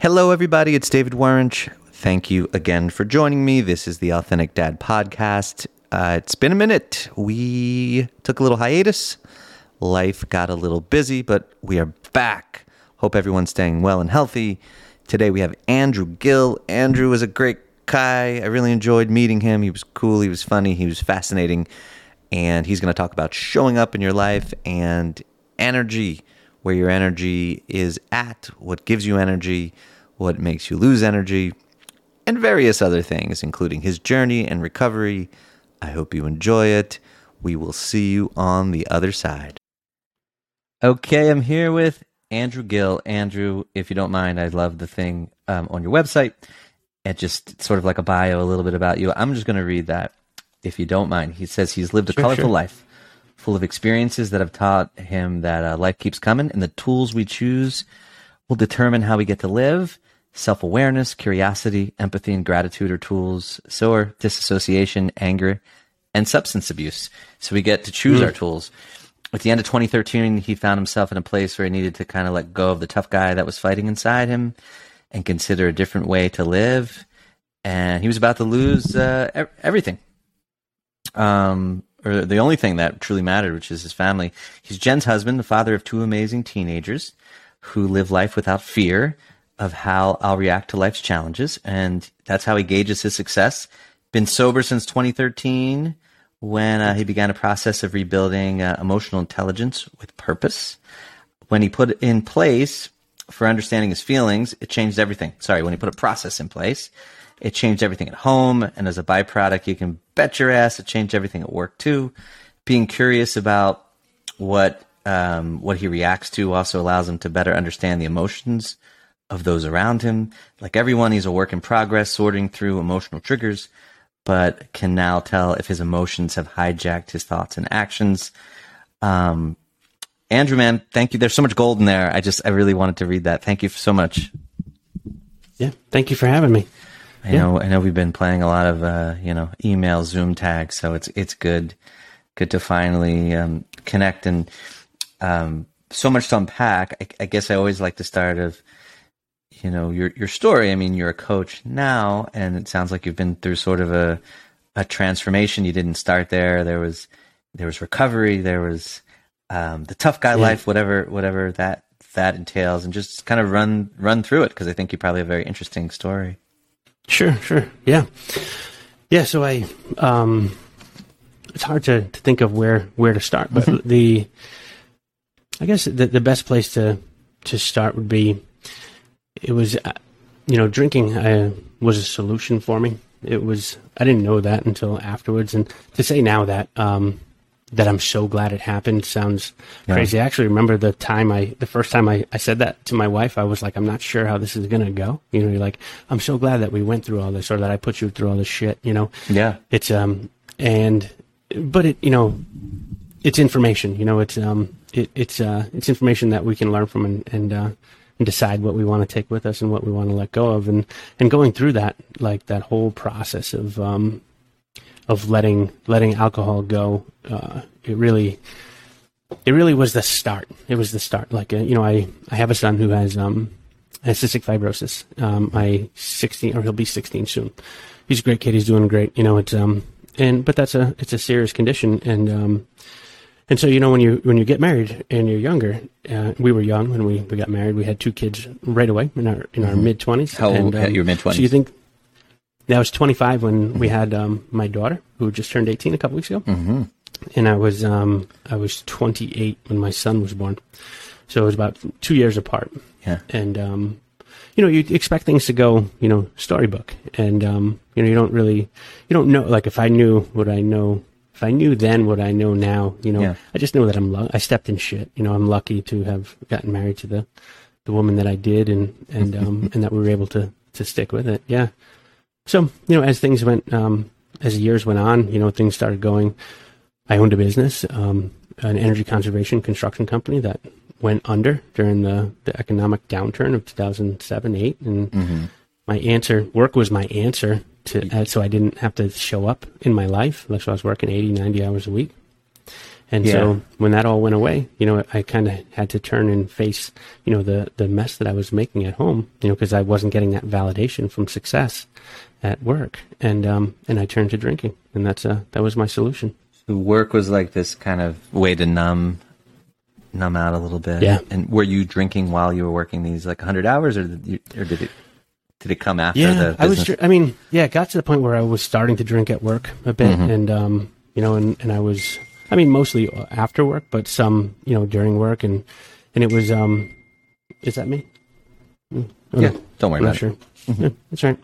Hello, everybody. It's David Warrench. Thank you again for joining me. This is the Authentic Dad podcast. Uh, it's been a minute. We took a little hiatus. Life got a little busy, but we are back. Hope everyone's staying well and healthy. Today we have Andrew Gil. Andrew is a great guy. I really enjoyed meeting him. He was cool, he was funny, he was fascinating. And he's going to talk about showing up in your life and energy, where your energy is at, what gives you energy, what makes you lose energy, and various other things, including his journey and recovery. I hope you enjoy it. We will see you on the other side. Okay, I'm here with Andrew Gil. Andrew, if you don't mind, I love the thing um, on your website. It just sort of like a bio, a little bit about you. I'm just going to read that, if you don't mind. He says he's lived a Sure, colorful sure. life, full of experiences that have taught him that uh, life keeps coming, and the tools we choose will determine how we get to live. Self awareness, curiosity, empathy, and gratitude are tools. So are disassociation, anger, and substance abuse. So we get to choose our tools. At the end of 2013, he found himself in a place where he needed to kind of let go of the tough guy that was fighting inside him and consider a different way to live. And he was about to lose uh, everything. Um, or the only thing that truly mattered, which is his family. He's Jenn's husband, the father of two amazing teenagers who live life without fear of how I'll react to life's challenges. And that's how he gauges his success. Been sober since 2013 when uh, he began a process of rebuilding uh, emotional intelligence with purpose. When he put it in place for understanding his feelings, it changed everything. Sorry, when he put a process in place, it changed everything at home. And as a byproduct, you can bet your ass it changed everything at work too. Being curious about what um, what he reacts to also allows him to better understand the emotions of those around him. Like everyone, he's a work in progress, sorting through emotional triggers, but can now tell if his emotions have hijacked his thoughts and actions. Um, Andrew, man, thank you. There's so much gold in there. I just, I really wanted to read that. Thank you so much. Yeah. Thank you for having me. I know, I know we've been playing a lot of, uh, you know, email, Zoom tags, so it's, it's good, good to finally, um, connect and, um, so much to unpack. I, I guess I always like to start of, you know, your, your story. I mean, you're a coach now, and it sounds like you've been through sort of a, a transformation. You didn't start there. There was, there was recovery. There was, um, the tough guy life, whatever, whatever that, that entails, and just kind of run, run through it because I think you probably have a very interesting story. Sure, sure. Yeah. Yeah, so I um it's hard to, to think of where where to start, but the I guess the the best place to to start would be it was uh, you know, drinking uh, was a solution for me. It was I didn't know that until afterwards and to say now that um that I'm so glad it happened sounds crazy. I actually remember the time I, the first time I, I said that to my wife, I was like, I'm not sure how this is going to go. You know, you're like, I'm so glad that we went through all this or that I put you through all this shit, you know? Yeah. It's, um, and, but it, you know, it's information, you know, it's, um, it, it's, uh, it's information that we can learn from and, and, uh, and decide what we want to take with us and what we want to let go of. And, and going through that, like that whole process of, um, of letting letting alcohol go. Uh, it really it really was the start. It was the start. Like uh, you know, I I have a son who has um has cystic fibrosis. Um, I sixteen or he'll be sixteen soon. He's a great kid. He's doing great. You know, it's um and but that's a it's a serious condition and um and so you know when you when you get married and you're younger, uh, we were young when we, we got married. We had two kids right away in our in our mid twenties. How old- at your mid-twenties? So you think I was 25 when we had um, my daughter, who just turned 18 a couple weeks ago, mm-hmm. and I was um, I was 28 when my son was born. So it was about two years apart. Yeah. And um, you know, you expect things to go, you know, storybook, and um, you know, you don't really, you don't know. Like if I knew what I know, if I knew then what I know now, you know, Yeah. I just know that I'm. Lu- I stepped in shit. You know, I'm lucky to have gotten married to the the woman that I did, and and um, and that we were able to to stick with it. Yeah. So you know, as things went, um, as the years went on, you know, things started going. I owned a business, um, an energy conservation construction company that went under during the, the economic downturn of 2007, 8. And my answer, work was my answer to, uh, so I didn't have to show up in my life. Like, so I was working 80, 90 hours a week. And Yeah. so when that all went away, you know, I kind of had to turn and face, you know, the the mess that I was making at home, you know, because I wasn't getting that validation from success at work, and um, and I turned to drinking, and that's uh that was my solution. The work was like this kind of way to numb numb out a little bit. Yeah. And were you drinking while you were working these like 100 hours or did you, or did it did it come after yeah, the I was. I mean, yeah, it got to the point where I was starting to drink at work a bit, Mm-hmm. and um, you know, and, and I was. I mean, mostly after work, but some, you know, during work, and and it was. um Is that me? Mm, yeah. Don't worry I'm about not it. sure. Yeah, that's right.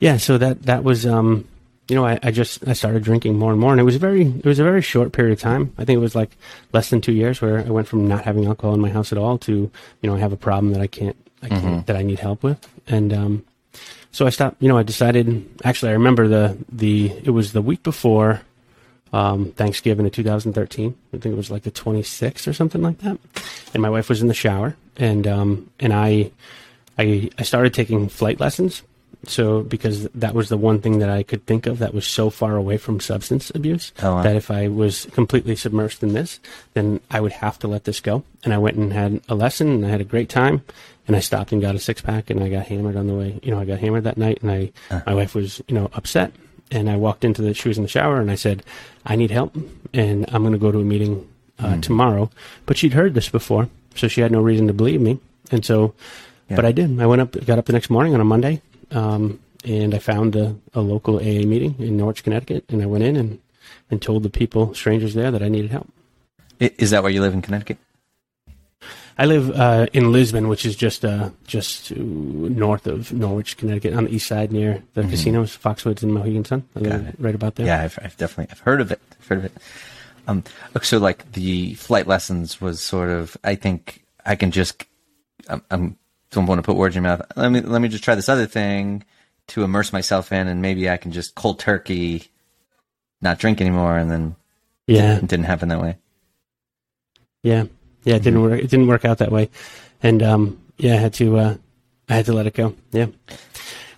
Yeah, so that that was. um you know, I, I just I started drinking more and more, and it was very it was a very short period of time. I think it was like less than two years where I went from not having alcohol in my house at all to you know I have a problem that I can't I can't that I need help with, and um, so I stopped. You know, I decided. Actually, I remember the the it was the week before um, Thanksgiving of 2013. I think it was like the 26th or something like that. And my wife was in the shower, and um, and I I I started taking flight lessons. So because that was the one thing that I could think of that was so far away from substance abuse Oh, wow. that if I was completely submersed in this, then I would have to let this go. And I went and had a lesson, and I had a great time. And I stopped and got a six pack, and I got hammered on the way. You know, I got hammered that night, and I my wife was you know upset. And I walked into the she was in the shower, and I said, "I need help, and I'm going to go to a meeting uh, tomorrow." But she'd heard this before, so she had no reason to believe me. And so, Yeah. but I did. I went up, got up the next morning on a Monday, um, and I found a, a local AA meeting in Norwich, Connecticut, and I went in and and told the people, strangers there, that I needed help. Is that where you live in Connecticut? I live uh, in Lisbon, which is just uh, just north of Norwich, Connecticut, on the east side near the casinos, Foxwoods and Mohegan Sun. I live Mm-hmm. Got it. right about there. Yeah, I've, I've definitely I've heard of it. I've heard of it. Um, so like the flight lessons was sort of. I think I can just. I'm, I'm don't want to put words in your mouth. Let me let me just try this other thing to immerse myself in, and maybe I can just cold turkey, not drink anymore, and then yeah, it didn't happen that way. yeah, yeah. It didn't work. It didn't work out that way, and um, yeah, I had to uh, I had to let it go. Yeah,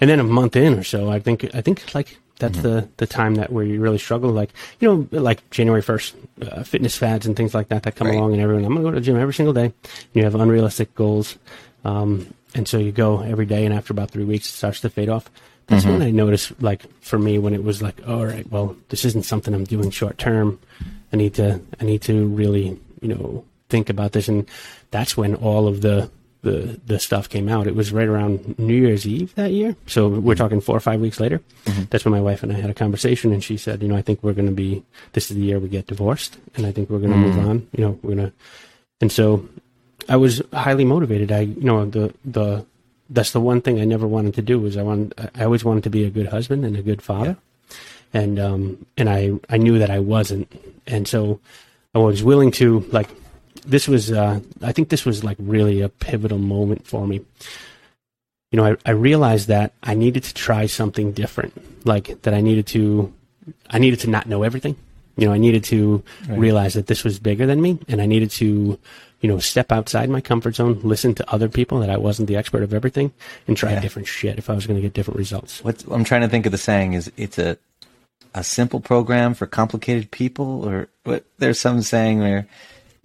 and then a month in or so, I think I think like that's the the time that where you really struggle. Like you know, like January first, uh, fitness fads and things like that that come Right. along, and everyone I'm gonna go to the gym every single day. And you have unrealistic goals, um, and so you go every day, and after about three weeks, it starts to fade off. That's when mm-hmm. I noticed, like for me, when it was like, oh, all right, well, this isn't something I'm doing short term. I need to, I need to really, you know, think about this, and that's when all of the the the stuff came out. It was right around New Year's Eve that year, so we're talking four or five weeks later. Mm-hmm. That's when my wife and I had a conversation, and she said, you know, I think we're going to be. This is the year we get divorced, and I think we're going to mm. move on. You know, we're gonna, and so I was highly motivated. I, you know, the the that's the one thing I never wanted to do was I wanted I always wanted to be a good husband and a good father, and um and I I knew that I wasn't, and so I was willing to like this was uh I think this was like really a pivotal moment for me. You know, I, I realized that I needed to try something different, like that I needed to I needed to not know everything. You know, I needed to realize that this was bigger than me, and I needed to, you know, step outside my comfort zone, listen to other people that I wasn't the expert of everything, and try Yeah. different shit if I was going to get different results. What I'm trying to think of the saying is it's a a simple program for complicated people, or what? There's some saying where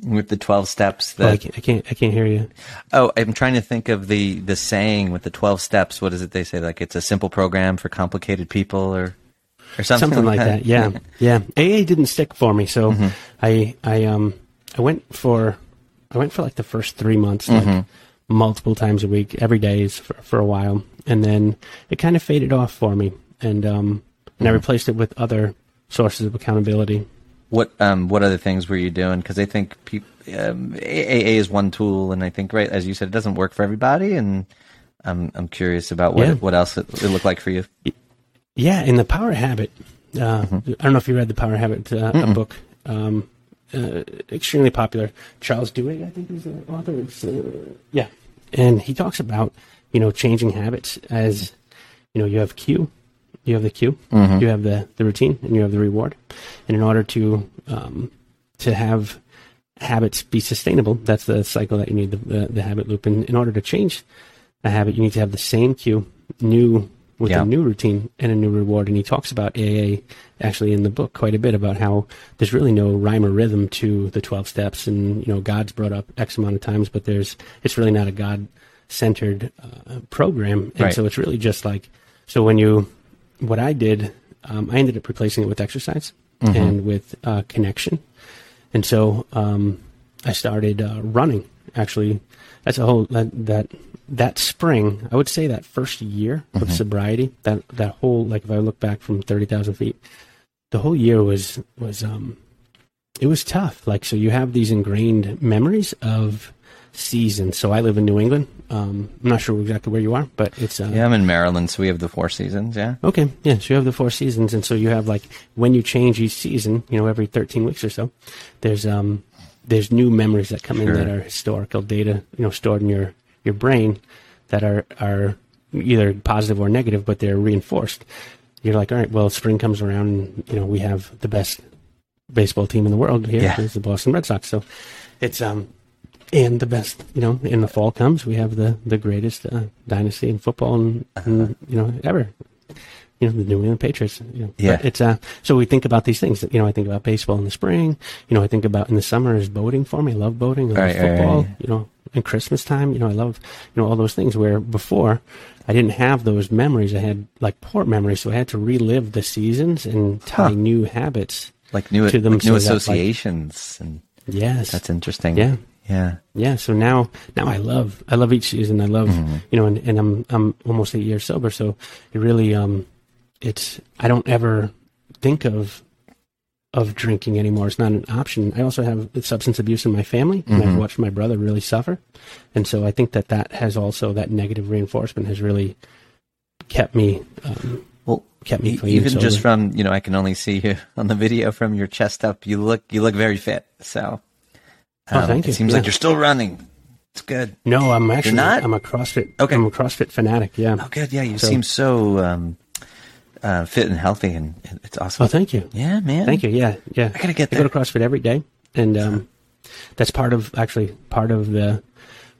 with the 12 steps Oh, I, that can't, I can't, I can't hear you. Oh, I'm trying to think of the the saying with the 12 steps. What is it they say? Like it's a simple program for complicated people, or or something, Something like that. Yeah, yeah. AA didn't stick for me, so I, I, um, I went for, I went for like the first three months, like multiple times a week, every day for, for a while, and then it kind of faded off for me, and um, and I replaced it with other sources of accountability. What um what other things were you doing? Because I think peop um, AA is one tool, and I think right as you said, it doesn't work for everybody, and I'm I'm curious about what Yeah. what else it, it looked like for you. Yeah, in the Power Habit. Uh, I don't know if you read the Power Habit, uh, book, um, uh, extremely popular. Charles Duhigg, I think, is the author. Uh, yeah, and he talks about you know changing habits as you know you have cue, you have the cue, you have the the routine, and you have the reward. And in order to um, to have habits be sustainable, that's the cycle that you need the the, the habit loop. And in order to change a habit, you need to have the same cue, new with Yeah. a new routine and a new reward. And he talks about AA actually in the book quite a bit about how there's really no rhyme or rhythm to the 12 steps. And, you know, God's brought up X amount of times, but there's, it's really not a God centered uh, program. And Right. so it's really just like, so when you, what I did, um, I ended up replacing it with exercise and with uh, connection. And so um, I started uh, running. Actually, that's a whole that, that that spring. I would say that first year of sobriety. That that whole like if I look back from thirty thousand feet, the whole year was was um, it was tough. Like so, you have these ingrained memories of seasons. So I live in New England. Um, I'm not sure exactly where you are, but it's uh, Yeah, I'm in Maryland, so we have the four seasons. Yeah. Okay, yeah. So you have the four seasons, and so you have like when you change each season, you know, every thirteen weeks or so, there's um, there's new memories that come in that are historical data, you know, stored in your your brain that are are either positive or negative, but they're reinforced. You're like, all right, well, spring comes around, and you know, we have the best baseball team in the world here, Yeah. is the Boston Red Sox. So it's um, and the best, you know, in the fall comes, we have the the greatest uh, dynasty in football, and, and you know, ever. You know, the New England Patriots. You know, Yeah. But it's uh. So we think about these things. You know, I think about baseball in the spring. You know, I think about in the summer is boating for me. I love boating. I love Right, right, football. right. You know, and Christmas time. You know, I love you know all those things. Where before, I didn't have those memories. I had like poor memories, so I had to relive the seasons and tie Huh. new habits. Like new, To them like new so that, like- associations, and Yes, that's interesting. Yeah. Yeah. Yeah, so now now I love I love each season. I love you know, and, and I'm I'm almost eight years sober, so it really um it's I don't ever think of of drinking anymore. It's not an option. I also have substance abuse in my family, and I've watched my brother really suffer, and so I think that that has also that negative reinforcement has really kept me um, Well, kept me clean. even just from you know, I can only see you on the video from your chest up. You look you look very fit. So, Oh, thank it you. seems Yeah. like you're still running. It's good. no, I'm actually you're not? I'm a CrossFit. Okay. I'm a CrossFit fanatic. Yeah. Oh, good. Yeah, you So- seem so um, uh, fit and healthy, and it's awesome. Oh, thank you. yeah, man. Thank you. Yeah, yeah. I gotta get I go to CrossFit every day, and um, that's part of actually part of the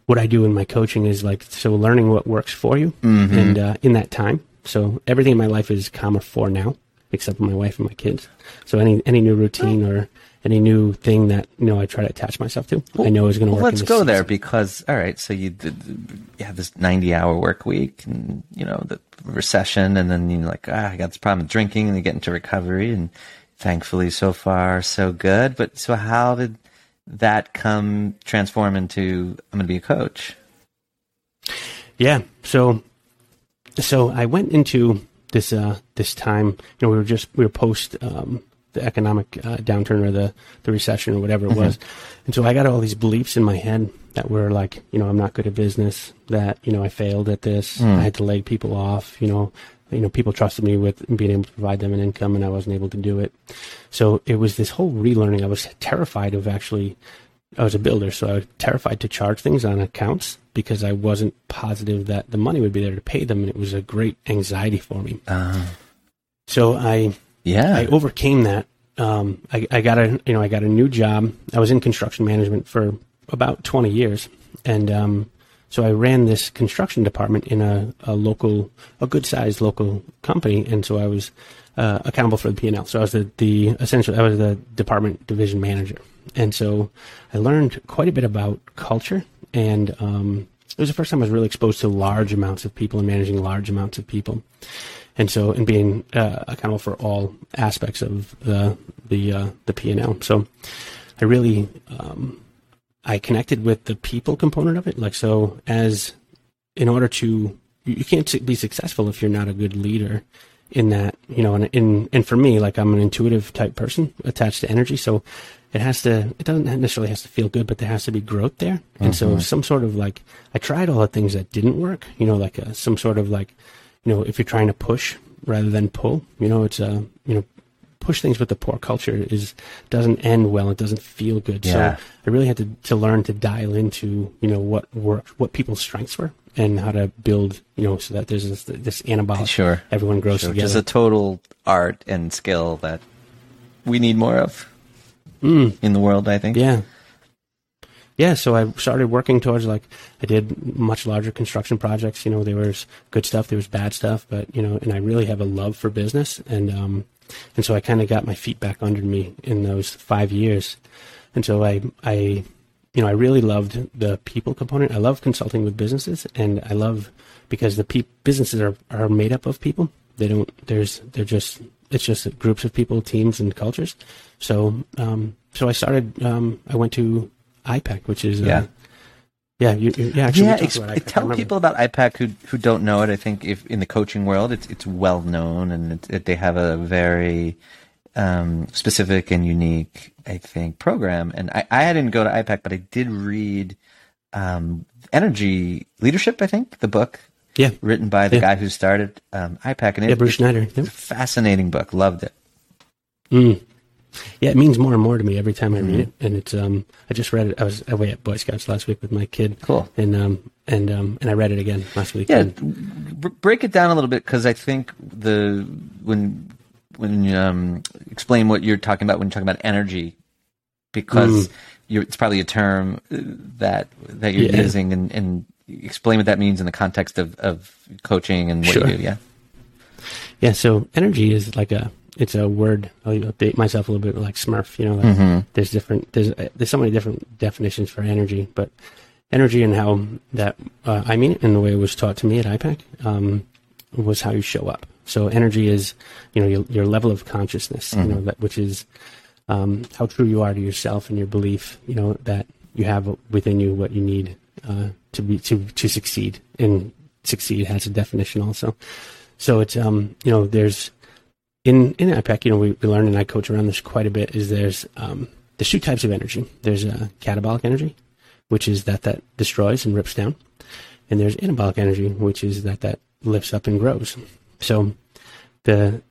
what I do in my coaching is like so learning what works for you, Mm-hmm. and uh, in that time. So everything in my life is comma for now, except for my wife and my kids. So any any new routine or any new thing that you know I try to attach myself to, I know is going to Well, work. let's go there because all right. So you did, you have this ninety-hour work week, and you know the recession, and then you're like, ah, I got this problem with drinking, and you get into recovery, and thankfully, so far, so good. But so, how did that come transform into I'm going to be a coach? Yeah. So, so I went into this uh, this time. You know, we were just we were post um, the economic uh, downturn or the the recession or whatever it was, and so I got all these beliefs in my head that were like, you know, I'm not good at business. That you know, I failed at this. I had to lay people off. You know. You know, people trusted me with being able to provide them an income, and I wasn't able to do it. So it was this whole relearning. I was terrified of actually I was a builder, so I was terrified to charge things on accounts because I wasn't positive that the money would be there to pay them, and it was a great anxiety for me. Uh, So I yeah. I overcame that. Um, I, I got a you know I got a new job. I was in construction management for about twenty years, and um, so I ran this construction department in a, a local, a good sized local company, and so I was uh, accountable for the P and L. So I was the, the I was the department division manager, and so I learned quite a bit about culture, and um, it was the first time I was really exposed to large amounts of people and managing large amounts of people and so and being uh, accountable for all aspects of the the uh, the P and L. So I really um, I connected with the people component of it. Like so, as in order to you can't be successful if you're not a good leader in that you know and in and for me like i'm an intuitive type person attached to energy so it has to it doesn't necessarily has to feel good but there has to be growth there and so some sort of like i tried all the things that didn't work you know like a, some sort of like you know if you're trying to push rather than pull you know it's a you know push things with the poor culture is doesn't end well it doesn't feel good Yeah. so i really had to, to learn to dial into you know what worked what people's strengths were and how to build you know so that there's this, this anabolic Sure. everyone grows Sure, Which together is a total art and skill that we need more of in the world. I think. Mm. Yeah. Yeah, so I started working towards like I did much larger construction projects. You know, there was good stuff, there was bad stuff, but you know, and I really have a love for business, and um, and so I kind of got my feet back under me in those five years, and so I I you know I really loved the people component. I love consulting with businesses, and I love because the pe- businesses are are made up of people. They don't. There's. They're just. It's just groups of people, teams, and cultures. So, um, so I started. Um, I went to IPEC, which is Yeah. uh, yeah, you, you, yeah. Actually, yeah, talked ex- about IPEC, tell people about IPEC who who don't know it. I think if in the coaching world, it's it's well known and it, it, they have a very um, specific and unique, I think, program. And I, I didn't go to IPEC, but I did read um, Energy Leadership. I think the book Yeah, written by the Yeah. guy who started um, IPEC, and it, yeah, Bruce Schneider. it's Yeah. a fascinating book. Loved it. Mm. Yeah, it means more and more to me every time I Mm-hmm. read it, and it's um. I just read it. I was away at Boy Scouts last week with my kid. Cool. And um and um and I read it again last week. Yeah, b- break it down a little bit because I think the when when you um, explain what you're talking about when you're talking about energy, because Mm. you're, it's probably a term uh, that that you're Yeah. using, and, and explain what that means in the context of, of coaching and what Sure. you do. Yeah, Yeah, so energy is like a it's a word. I'll update myself a little bit like Smurf. You know, like Mm-hmm. there's different there's uh, there's so many different definitions for energy, but energy and how that uh, I mean it in the way it was taught to me at IPEC um, was how you show up. So energy is you know your, your level of consciousness. You know that which is um, how true you are to yourself and your belief. You know that you have within you what you need uh, to be to to succeed and succeed has a definition also. So it's um you know there's in in IPEC you know we, we learn and I coach around this quite a bit is there's um there's two types of energy. There's uh, catabolic energy, which is that that destroys and rips down, and there's anabolic energy, which is that that lifts up and grows. So the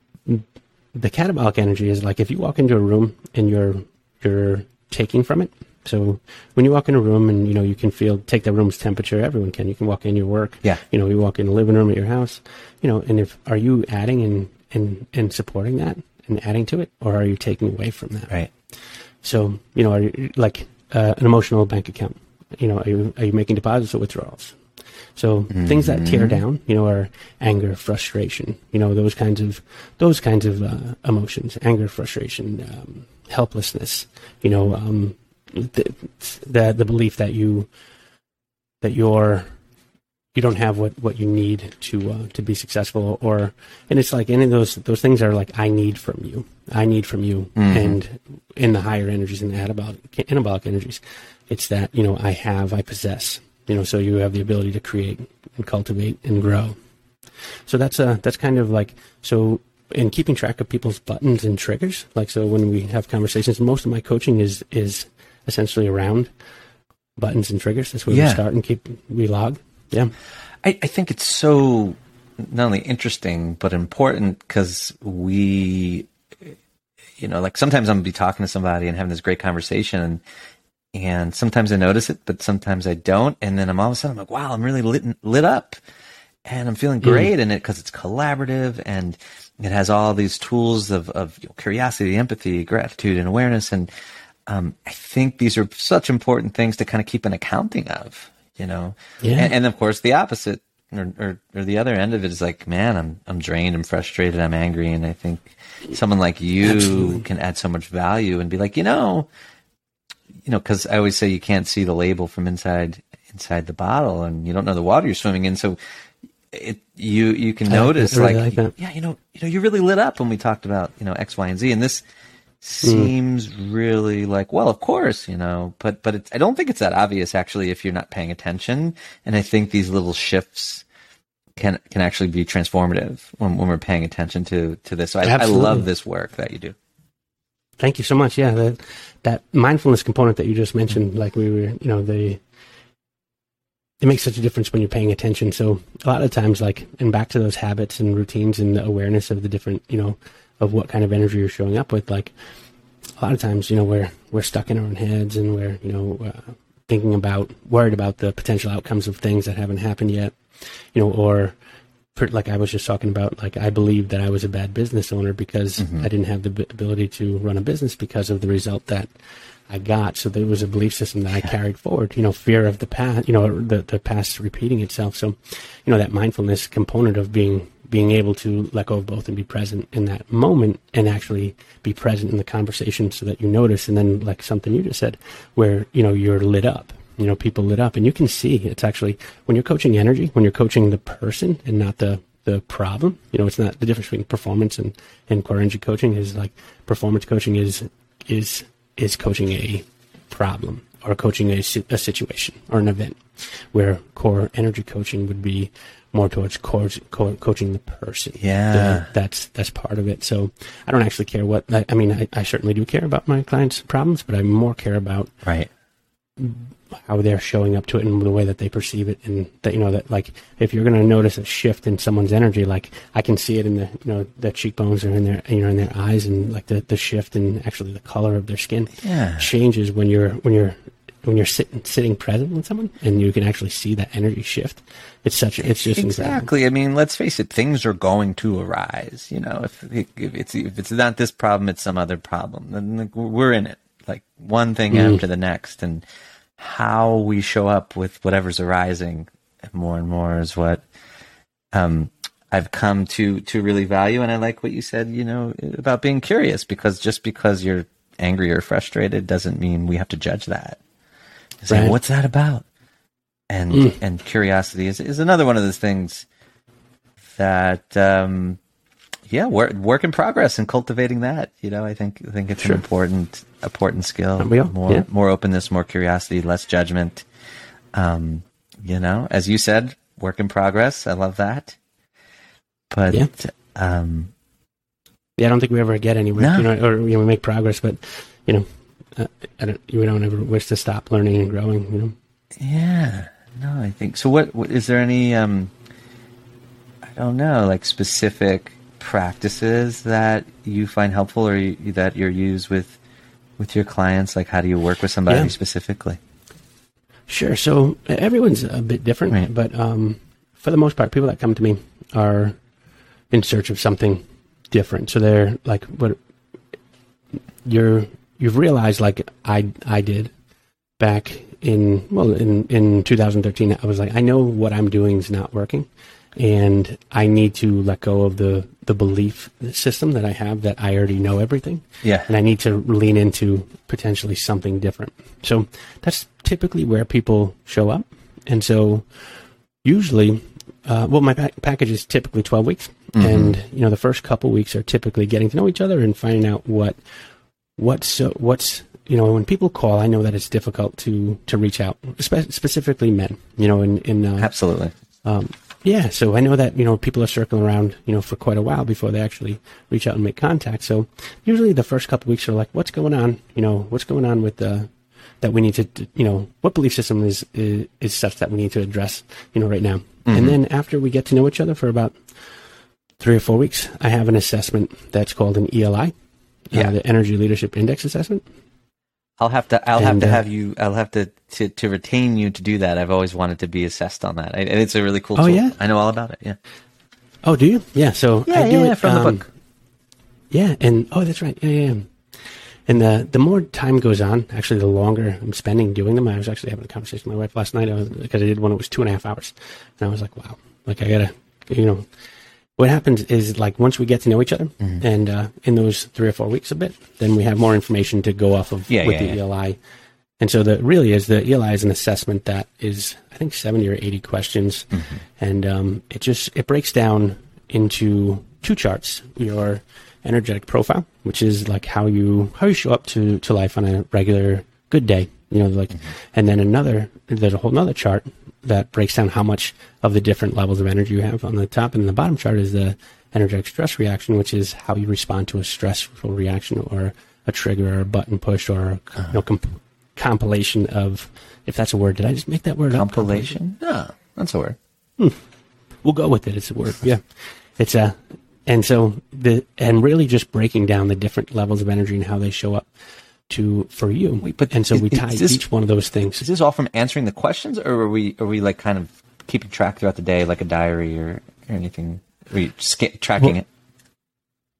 the catabolic energy is like if you walk into a room and you're you're taking from it. So when you walk in a room and you know you can feel take the room's temperature, everyone can. You can walk in your work. Yeah. You know, you walk in the living room at your house. You know, and if are you adding and and and supporting that and adding to it, or are you taking away from that? right. So you know, are you like uh, an emotional bank account? You know, are you are you making deposits or withdrawals? So things that tear down, you know, are anger, frustration, you know, those kinds of those kinds of uh, emotions, anger, frustration, um, helplessness, you know, um, the, the the belief that you that you're you don't have what, what you need to uh, to be successful, or and it's like any of those those things are like I need from you, I need from you, and in the higher energies and the anabolic anabolic energies, it's that you know I have, I possess, you know, so you have the ability to create and cultivate and grow. So that's uh that's kind of like so in keeping track of people's buttons and triggers. Like so when we have conversations, most of my coaching is is essentially around buttons and triggers. That's where Yeah. we start and keep we log. Yeah. I, I think it's so not only interesting but important because we, you know, like sometimes I'm gonna be talking to somebody and having this great conversation, and and sometimes I notice it, but sometimes I don't, and then I'm all of a sudden I'm like, wow, I'm really lit lit up, and I'm feeling great in it because it's collaborative and it has all these tools of of you know, curiosity, empathy, gratitude, and awareness, and um, I think these are such important things to kind of keep an accounting of, you know. Yeah. And, and of course, the opposite or, or or the other end of it is like, man, I'm I'm drained, I'm frustrated, I'm angry, and I think someone like you Absolutely. can add so much value and be like, you know, you know, because I always say you can't see the label from inside inside the bottle, and you don't know the water you're swimming in, so. It you you can notice that. I really like, like yeah you know you know you really lit up when we talked about you know X Y and Z and this Mm. seems really like well of course you know but but it's, i don't think it's that obvious actually if you're not paying attention. And i think these little shifts can can actually be transformative when, when we're paying attention to to this. So I, I love this work that you do. Thank you so much. Yeah, that that mindfulness component that you just mentioned, like we were, you know, the it makes such a difference when you're paying attention. So a lot of times, like, and back to those habits and routines and the awareness of the different, you know, of what kind of energy you're showing up with. Like, a lot of times, you know, we're we're stuck in our own heads and we're, you know, uh, thinking about, worried about the potential outcomes of things that haven't happened yet, you know, or like I was just talking about, like I believed that I was a bad business owner because I didn't have the b- ability to run a business because of the result that I got. So there was a belief system that I carried forward. You know, fear of the past. You know, the the past repeating itself. So, you know, that mindfulness component of being being able to let go of both and be present in that moment and actually be present in the conversation so that you notice. And then like something you just said where you know you're lit up you know people lit up and you can see it's actually when you're coaching energy when you're coaching the person and not the the problem you know it's not the difference between performance and and core energy coaching is like performance coaching is is is coaching a problem or coaching a, a situation or an event where core energy coaching would be more towards co- co- coaching the person. Yeah, the, that's that's part of it. So I don't actually care what. I, I mean, I, I, certainly do care about my clients' problems, but I more care about right how they're showing up to it and the way that they perceive it, and that you know that like if you're going to notice a shift in someone's energy, like I can see it in the you know the cheekbones or in their you know in their eyes, and like the the shift and actually the color of their skin yeah. changes when you're when you're when you're sitting sitting present with someone and you can actually see that energy shift it's such it's just exactly incredible. i mean let's face it things are going to arise you know if, if it's if it's not this problem it's some other problem then we're in it like one thing mm. after the next and how we show up with whatever's arising more and more is what um I've come to to really value and I like what you said, you know, about being curious because just because you're angry or frustrated doesn't mean we have to judge that. Saying, right. what's that about? And mm. and curiosity is is another one of those things that um, yeah, work work in progress and cultivating that. You know, I think I think it's sure. an important important skill. More yeah. more openness, more curiosity, less judgment. Um, you know, as you said, work in progress. I love that. But yeah. um, yeah, I don't think we ever get anywhere. No. You know, or you know, we make progress, but you know, uh, I don't, we don't ever wish to stop learning and growing. You know. Yeah. No, I think so. What, what is there any? Um, I don't know, like specific practices that you find helpful or you, that you're used with with your clients? Like, how do you work with somebody yeah. specifically? Sure. So everyone's a bit different, right. but um, for the most part, people that come to me are in search of something different. So they're like, what you're you've realized, like I I did back in well in in 2013. I was like, I know what I'm doing is not working, and I need to let go of the the belief system that I have that I already know everything. Yeah, and I need to lean into potentially something different. So that's typically where people show up, and so usually uh, well, my pa- package is typically 12 weeks. Mm-hmm. And, you know, the first couple weeks are typically getting to know each other and finding out what what's uh, what's you know when people call i know that it's difficult to to reach out spe- specifically men you know in in uh, absolutely. um, yeah so i know that you know people are circling around you know for quite a while before they actually reach out and make contact so usually the first couple weeks are like what's going on you know what's going on with the that we need to you know what belief system is is, is such that we need to address you know right now. Mm-hmm. and then after we get to know each other for about three or four weeks i have an assessment that's called an ELI yeah. Uh, the Energy Leadership Index Assessment. I'll have to. I'll and, have to uh, have you. I'll have to, to to retain you to do that. I've always wanted to be assessed on that, and it's a really cool. Oh tool. yeah, I know all about it. Yeah. Oh, do you? Yeah. So yeah, I do yeah, it from um, the book. Yeah, and oh, that's right. Yeah, yeah. And the the more time goes on, actually, the longer I'm spending doing them. I was actually having a conversation with my wife last night because I did one. It was two and a half hours, and I was like, wow, like I gotta, you know, what happens is like once we get to know each other mm-hmm. and uh, in those three or four weeks a bit then we have more information to go off of yeah, with yeah, the yeah. ELI and so the really is the ELI is an assessment that is i think 70 or 80 questions mm-hmm. and um, it just it breaks down into two charts your energetic profile which is like how you how you show up to to life on a regular good day you know like mm-hmm. and then another there's a whole another chart that breaks down how much of the different levels of energy you have on the top and the bottom chart is the energetic stress reaction which is how you respond to a stressful reaction or a trigger or a button push or a you know, comp- compilation of if that's a word did i just make that word compilation? up compilation no that's a word hmm. we'll go with it it's a word yeah it's a and so the and really just breaking down the different levels of energy and how they show up to for you. Wait, but and so we tie this, each one of those things. Is this all from answering the questions, or are we are we like kind of keeping track throughout the day, like a diary or, or anything? Are you tracking well, it?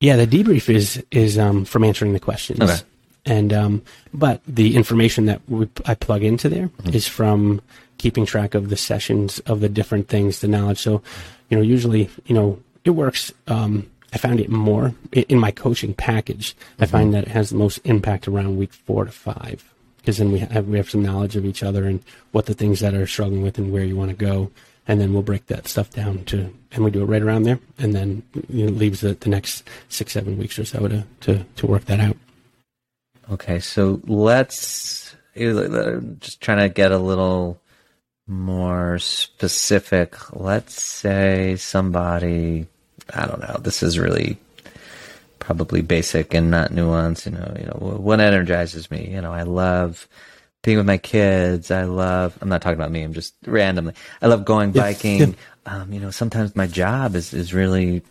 Yeah, the debrief is is um, from answering the questions. Okay. And um, but the information that we, I plug into there Mm-hmm. is from keeping track of the sessions of the different things, the knowledge. So, you know, usually, you know, it works. Um, I found it more in my coaching package. I Mm-hmm. find that it has the most impact around week four to five because then we have we have some knowledge of each other and what the things that are struggling with and where you want to go, and then we'll break that stuff down to and we do it right around there, and then you know, it leaves the, the next six seven weeks or so to to to work that out. Okay, so let's uh, just trying to get a little more specific. Let's say somebody, I don't know. This is really probably basic and not nuanced. You know, you know what energizes me. You know, I love being with my kids. I love. I'm not talking about me. I'm just randomly. I love going biking. Um, you know, sometimes my job is is really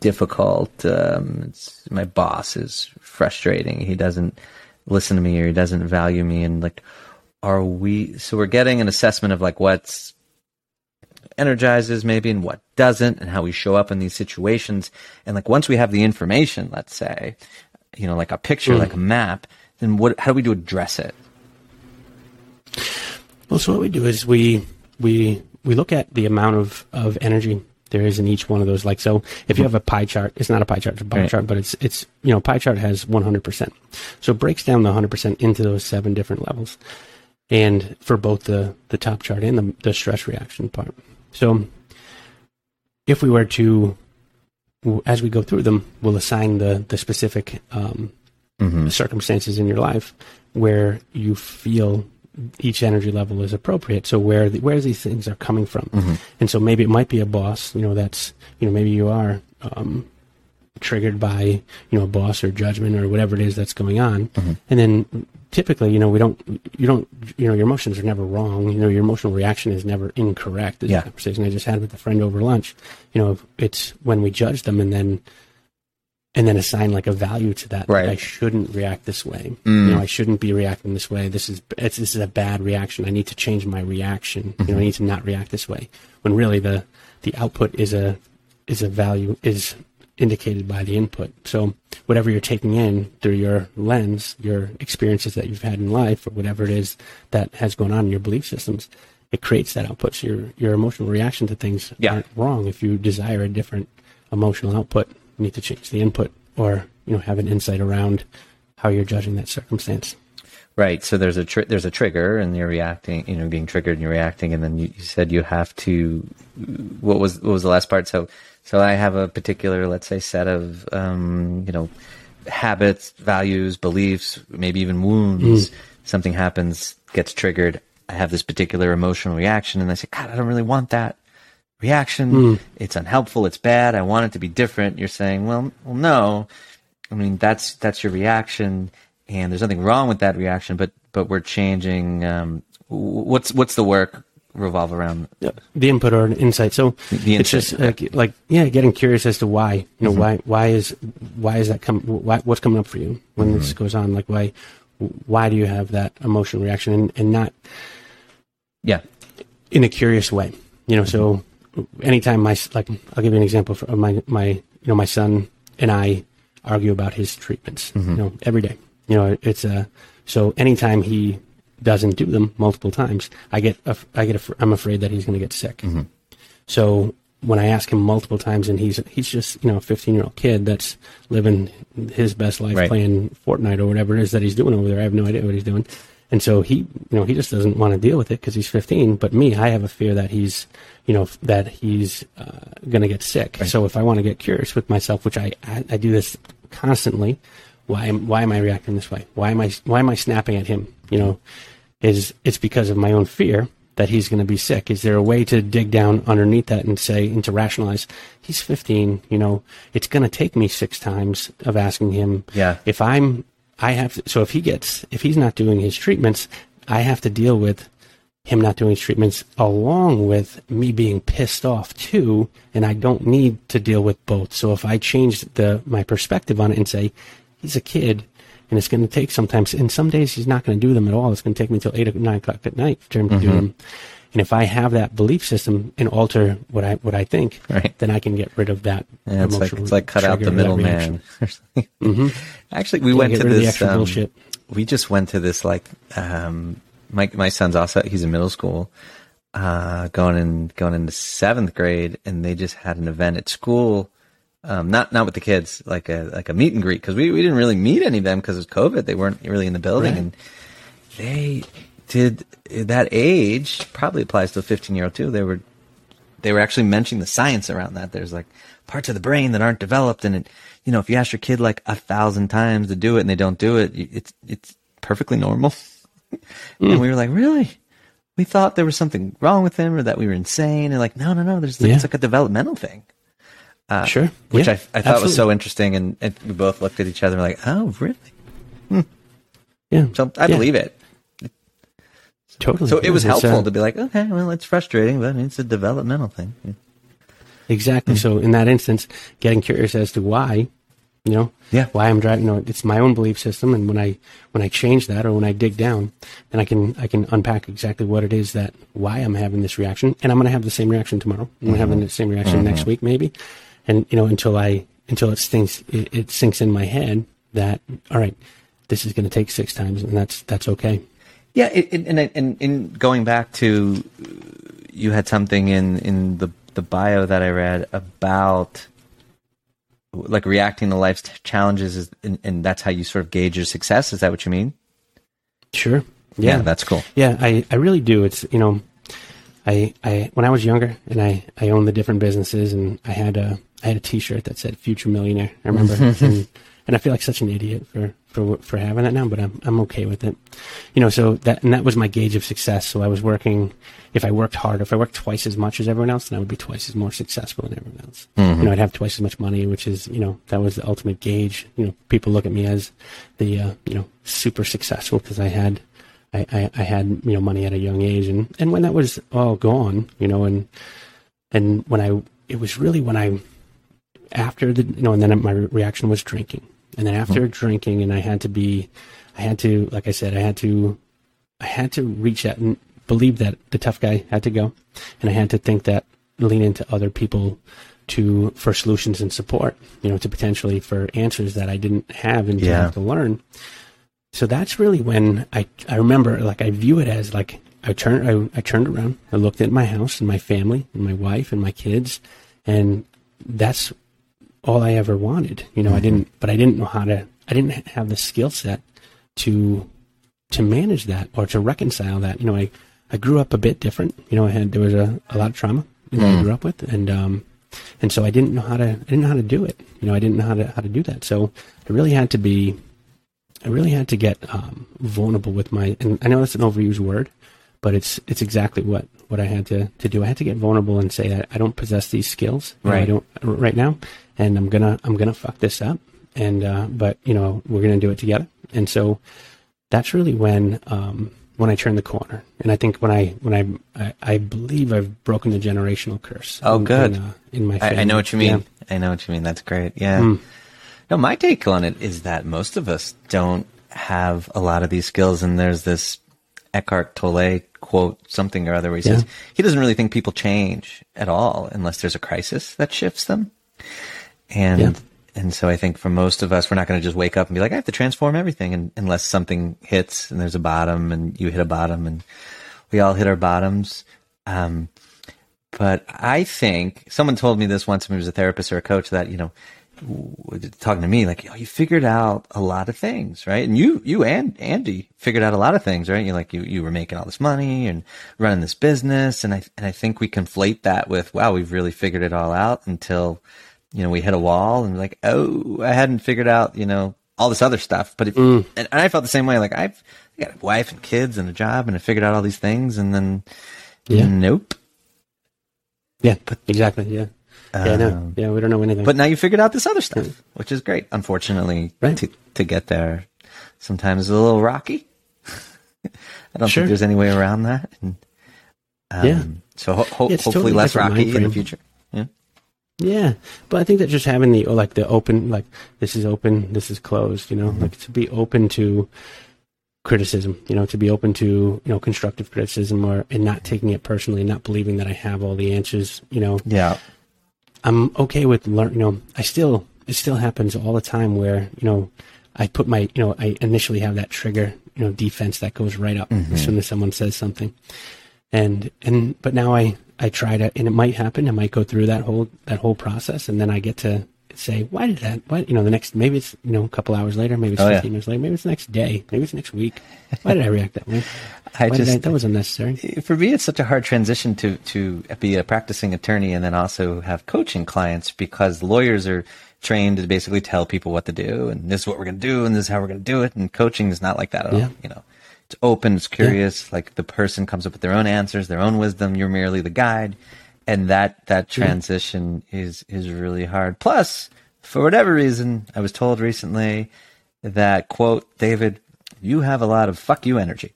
difficult. Um, it's, my boss is frustrating. He doesn't listen to me or he doesn't value me. And like, are we? So we're getting an assessment of like what's energizes maybe and what doesn't, and how we show up in these situations. And like once we have the information, let's say, you know, like a picture, hmm. like a map, then what? How do we do address it? Well, so what we do is we we we look at the amount of, of energy there is in each one of those. Like so, if you have a pie chart, it's not a pie chart, it's a bar Right. chart, but it's it's you know pie chart has 100 percent. So it breaks down the 100 percent into those seven different levels, and for both the the top chart and the the stress reaction part. So if we were to as we go through them, we'll assign the the specific um, Mm-hmm. circumstances in your life where you feel each energy level is appropriate. So where the, where these things are coming from, and so maybe it might be a boss. You know, that's you know maybe you are um, triggered by you know a boss or judgment or whatever it is that's going on, and then typically you know we don't you don't you know your emotions are never wrong. You know your emotional reaction is never incorrect. This Yeah. conversation I just had with a friend over lunch. You know, it's when we judge them and then and then assign like a value to that. Right. I shouldn't react this way. Mm. You know, I shouldn't be reacting this way. This is it's, this is a bad reaction. I need to change my reaction. You know, I need to not react this way. When really the the output is a is a value is indicated by the input. So whatever you're taking in through your lens, your experiences that you've had in life, or whatever it is that has gone on in your belief systems, it creates that output. So your your emotional reaction to things Yeah. aren't wrong. If you desire a different emotional output, you need to change the input, or you know have an insight around how you're judging that circumstance. Right. So there's a tr- there's a trigger, and you're reacting. You know, being triggered, and you're reacting, and then you, you said you have to. What was what was the last part? So so I have a particular, let's say, set of um, you know habits, values, beliefs, maybe even wounds. Something happens, gets triggered. I have this particular emotional reaction, and I say, God, I don't really want that reaction. It's unhelpful. It's bad. I want it to be different. You're saying, well, well, no. I mean, that's that's your reaction, and there's nothing wrong with that reaction. But but we're changing. Um, what's what's the work revolve around? the input or an insight. So The it's insight, just like, like yeah, getting curious as to why. You know, Mm-hmm. why why is why is that come? Why, what's coming up for you when this Mm-hmm. goes on? Like why why do you have that emotional reaction and, and not Yeah. in a curious way? You know, so anytime my like I'll give you an example of my my you know my son and I argue about his treatments. Mm-hmm. You know, every day. You know, it's a so anytime he doesn't do them multiple times, I get af- I get af- I'm afraid that he's going to get sick. Mm-hmm. So when I ask him multiple times, and he's he's just you know a 15 year old kid that's living his best life Right. playing Fortnite or whatever it is that he's doing over there. I have no idea what he's doing, and so he you know he just doesn't want to deal with it because he's 15. But me, I have a fear that he's you know that he's uh, going to get sick. So if I want to get curious with myself, which I, I I do this constantly, why am why am I reacting this way? Why am I why am I snapping at him? You know, is it's because of my own fear that he's going to be sick. Is there a way to dig down underneath that and say and to rationalize? He's 15. You know, it's going to take me six times of asking him. Yeah. If I'm, I have. To, so if he gets, if he's not doing his treatments, I have to deal with him not doing his treatments along with me being pissed off too and I don't need to deal with both. So if I change the my perspective on it and say he's a kid and it's going to take sometimes and some days he's not going to do them at all. It's going to take me until eight or nine o'clock at night for him to do them. And if I have that belief system and alter what I what I think, Right. then I can get rid of that. Yeah, it's like it's like cut out the middleman. reaction. Actually, we went to this. um, bullshit. we just went to this like um, my my son's also he's in middle school, uh, going in going into seventh grade, and they just had an event at school. Um, not not with the kids, like a like a meet and greet because we, we didn't really meet any of them because of COVID. They weren't really in the building, Right. and they did that age probably applies to a 15 year old too. They were they were actually mentioning the science around that. There's like parts of the brain that aren't developed, and it, you know, if you ask your kid like a thousand times to do it and they don't do it, it's it's perfectly normal. And we were like, really? We thought there was something wrong with him or that we were insane. And like, no, no, no. There's Yeah. it's like a developmental thing, sure. which Yeah, I I thought was so interesting. And, and we both looked at each other and were like, oh, really? yeah. So I Yeah, believe it. totally. So it was helpful uh, to be like, okay, well, it's frustrating, but it's a developmental thing. Yeah. Exactly. Hmm. So in that instance, getting curious as to why, you know, Yeah. why I'm driving, you know, it's my own belief system, and when I when I change that or when I dig down, then I can I can unpack exactly what it is that why I'm having this reaction, and I'm going to have the same reaction tomorrow. I'm going to have the same reaction next week, maybe, and you know, until I until it stinks, it, it sinks in my head that all right, this is going to take six times, and that's that's okay. Yeah, and and in going back to, you had something in in the the bio that I read about like reacting to life's challenges, is, and, and that's how you sort of gauge your success. Is that what you mean? Sure. Yeah, that's cool. Yeah, I, I really do. It's you know, I I when I was younger and I I owned the different businesses and I had a I had a T-shirt that said "Future Millionaire." I remember, and, and I feel like such an idiot for for for having that now, but I'm I'm okay with it. You know, so that and that was my gauge of success. So I was working. If I worked hard, if I worked twice as much as everyone else, then I would be twice as more successful than everyone else. You know, I'd have twice as much money, which is you know that was the ultimate gauge. You know, people look at me as the uh, you know super successful because I had I, I, I had you know money at a young age, and, and when that was all gone, you know, and and when I it was really when I after the you know, and then my reaction was drinking, and then after hmm. drinking, and I had to be, I had to like I said, I had to, I had to reach out and believe that the tough guy had to go, and I had to think that lean into other people to for solutions and support, you know, to potentially for answers that I didn't have and to Yeah. have to learn. So that's really when I I remember like I view it as like I turned I, I turned around I looked at my house and my family and my wife and my kids and that's all I ever wanted you know I didn't but I didn't know how to I didn't have the skill set to to manage that or to reconcile that. You know I I grew up a bit different. You know I had there was a, a lot of trauma that I grew up with and um and so I didn't know how to I didn't know how to do it. You know I didn't know how to how to do that. So I really had to be I really had to get um, vulnerable with my, and I know that's an overused word, but it's it's exactly what what I had to to do. I had to get vulnerable and say that I don't possess these skills. Know, I Right. don't right now, and I'm gonna I'm gonna fuck this up. And uh, but you know we're gonna do it together. And so that's really when um, when I turned the corner. And I think when I when I I, I believe I've broken the generational curse. Oh, in, good. In, uh, in my I, I know what you mean. Yeah. I know what you mean. That's great. Yeah. No, my take on it is that most of us don't have a lot of these skills, and there's this Eckhart Tolle quote, something or other, where he says he doesn't really think people change at all unless there's a crisis that shifts them. And Yeah. and so I think for most of us, we're not going to just wake up and be like, I have to transform everything, and, unless something hits and there's a bottom, and you hit a bottom, and we all hit our bottoms. Um, but I think someone told me this once when he was a therapist or a coach that, you know, talking to me, like, oh, you figured out a lot of things, right? And you, you and Andy figured out a lot of things, right? You like, you, you were making all this money and running this business. And I, and I think we conflate that with, wow, we've really figured it all out until, you know, we hit a wall and like, oh, I hadn't figured out, you know, all this other stuff. But if, mm. and, and I felt the same way. Like I've I got a wife and kids and a job and I figured out all these things and then, Yeah. nope. Yeah, but, exactly. Yeah. Yeah, no. Um, Yeah, we don't know anything. But now you figured out this other stuff, which is great. Unfortunately, Right. to, to get there, sometimes it's a little rocky. I don't Sure. think there's any way around that. And, um, Yeah. So ho- ho- Yeah, hopefully totally less rocky in the future. Yeah. Yeah, but I think that just having the like the open like this is open, this is closed. You know, Mm-hmm. like to be open to criticism, you know, to be open to, you know, constructive criticism or, and not taking it personally, and not believing that I have all the answers, you know. Yeah. I'm okay with learn, you know, I still, it still happens all the time where, you know, I put my, you know, I initially have that trigger, you know, defense that goes right up Mm-hmm. as soon as someone says something. And, and, but now I, I try to, and it might happen. I might go through that whole, that whole process and then I get to say, why did that, why, you know, the next, maybe it's, you know, a couple hours later, maybe it's Oh, yeah. 15 minutes later, maybe it's the next day, maybe it's next week. Why did I react that way? I Why just- that was unnecessary. for me, it's such a hard transition to to be a practicing attorney and then also have coaching clients because lawyers are trained to basically tell people what to do and this is what we're going to do and this is how we're going to do it and coaching is not like that at Yeah. all. You know, it's open, it's curious. Like the person comes up with their own answers, their own wisdom. You're merely the guide, and that that transition is is really hard. Plus, for whatever reason, I was told recently that quote David, you have a lot of fuck you energy.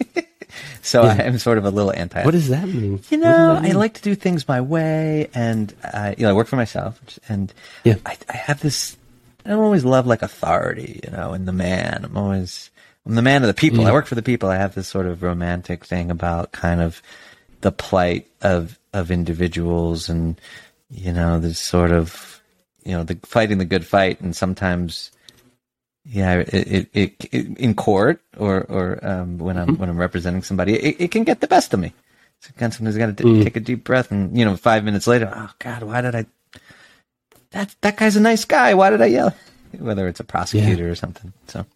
so I am sort of a little anti. What does that mean? you know, that I like to do things my way, and I, you know, I work for myself, and Yeah. I, I have this. I don't always love like authority, you know, and the man. I'm always I'm the man of the people. Mm. I work for the people. I have this sort of romantic thing about kind of the plight of of individuals, and you know, this sort of you know, the fighting the good fight, and sometimes yeah, it, it, it, in court or or um, when I'm when I'm representing somebody, it, it can get the best of me. So again, sometimes got to take a deep breath, and you know, five minutes later, oh God, why did I? That that guy's a nice guy. Why did I yell? Whether it's a prosecutor or something. So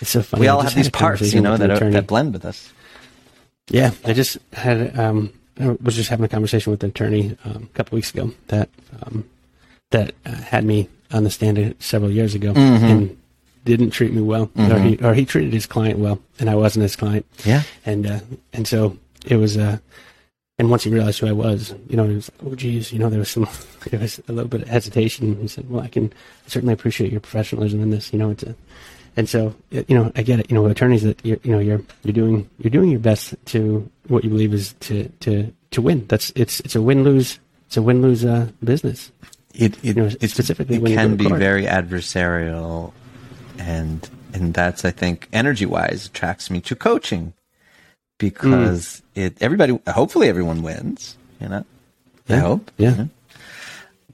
It's so funny. we all have these parts, you know, that are, that blend with us. Yeah, I just had um, I was just having a conversation with an attorney um, a couple weeks ago that um, that uh, had me on the stand several years ago Mm-hmm. and didn't treat me well, or he or he treated his client well, and I wasn't his client. Yeah. and uh, and so it was. Uh, and once he realized who I was, you know, he was like, "Oh, geez," you know, there was some, there was a little bit of hesitation. He said, "Well, I can certainly appreciate your professionalism in this, you know." It's a, and so, you know, I get it. You know, attorneys that you're, you know, you're you're doing you're doing your best to what you believe is to to to win. That's it's it's a win lose it's a win lose uh, business. It it, You know, it's- specifically it can be very adversarial, and and that's I think energy wise attracts me to coaching because Mm. it everybody hopefully everyone wins. You know, I Yeah. hope. Yeah. you know?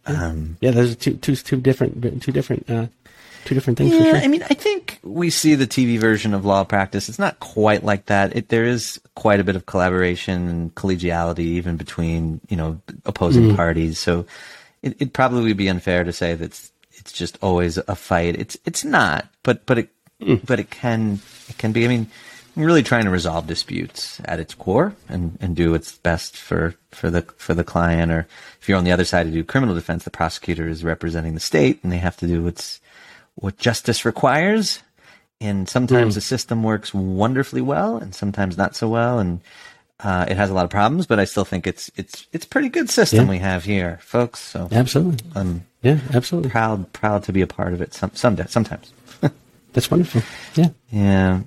Um, Yeah, those are two two two different two different uh, two different things for Yeah, sure. I mean, I think we see the TV version of law practice. It's not quite like that. It, there is quite a bit of collaboration and collegiality even between you know opposing mm. parties. So it, it'd probably be unfair to say that it's, it's just always a fight. It's it's not, but but it mm. but it can it can be. I mean, really trying to resolve disputes at its core and, and do what's best for, for the for the client. Or if you're on the other side to do criminal defense, the prosecutor is representing the state and they have to do what's what justice requires. And sometimes the system works wonderfully well, and sometimes not so well, and uh, it has a lot of problems. But I still think it's it's it's a pretty good system Yeah. we have here, folks. So Absolutely. I'm Yeah, absolutely. proud proud to be a part of it. Some someday, sometimes. That's wonderful. Yeah. Yeah.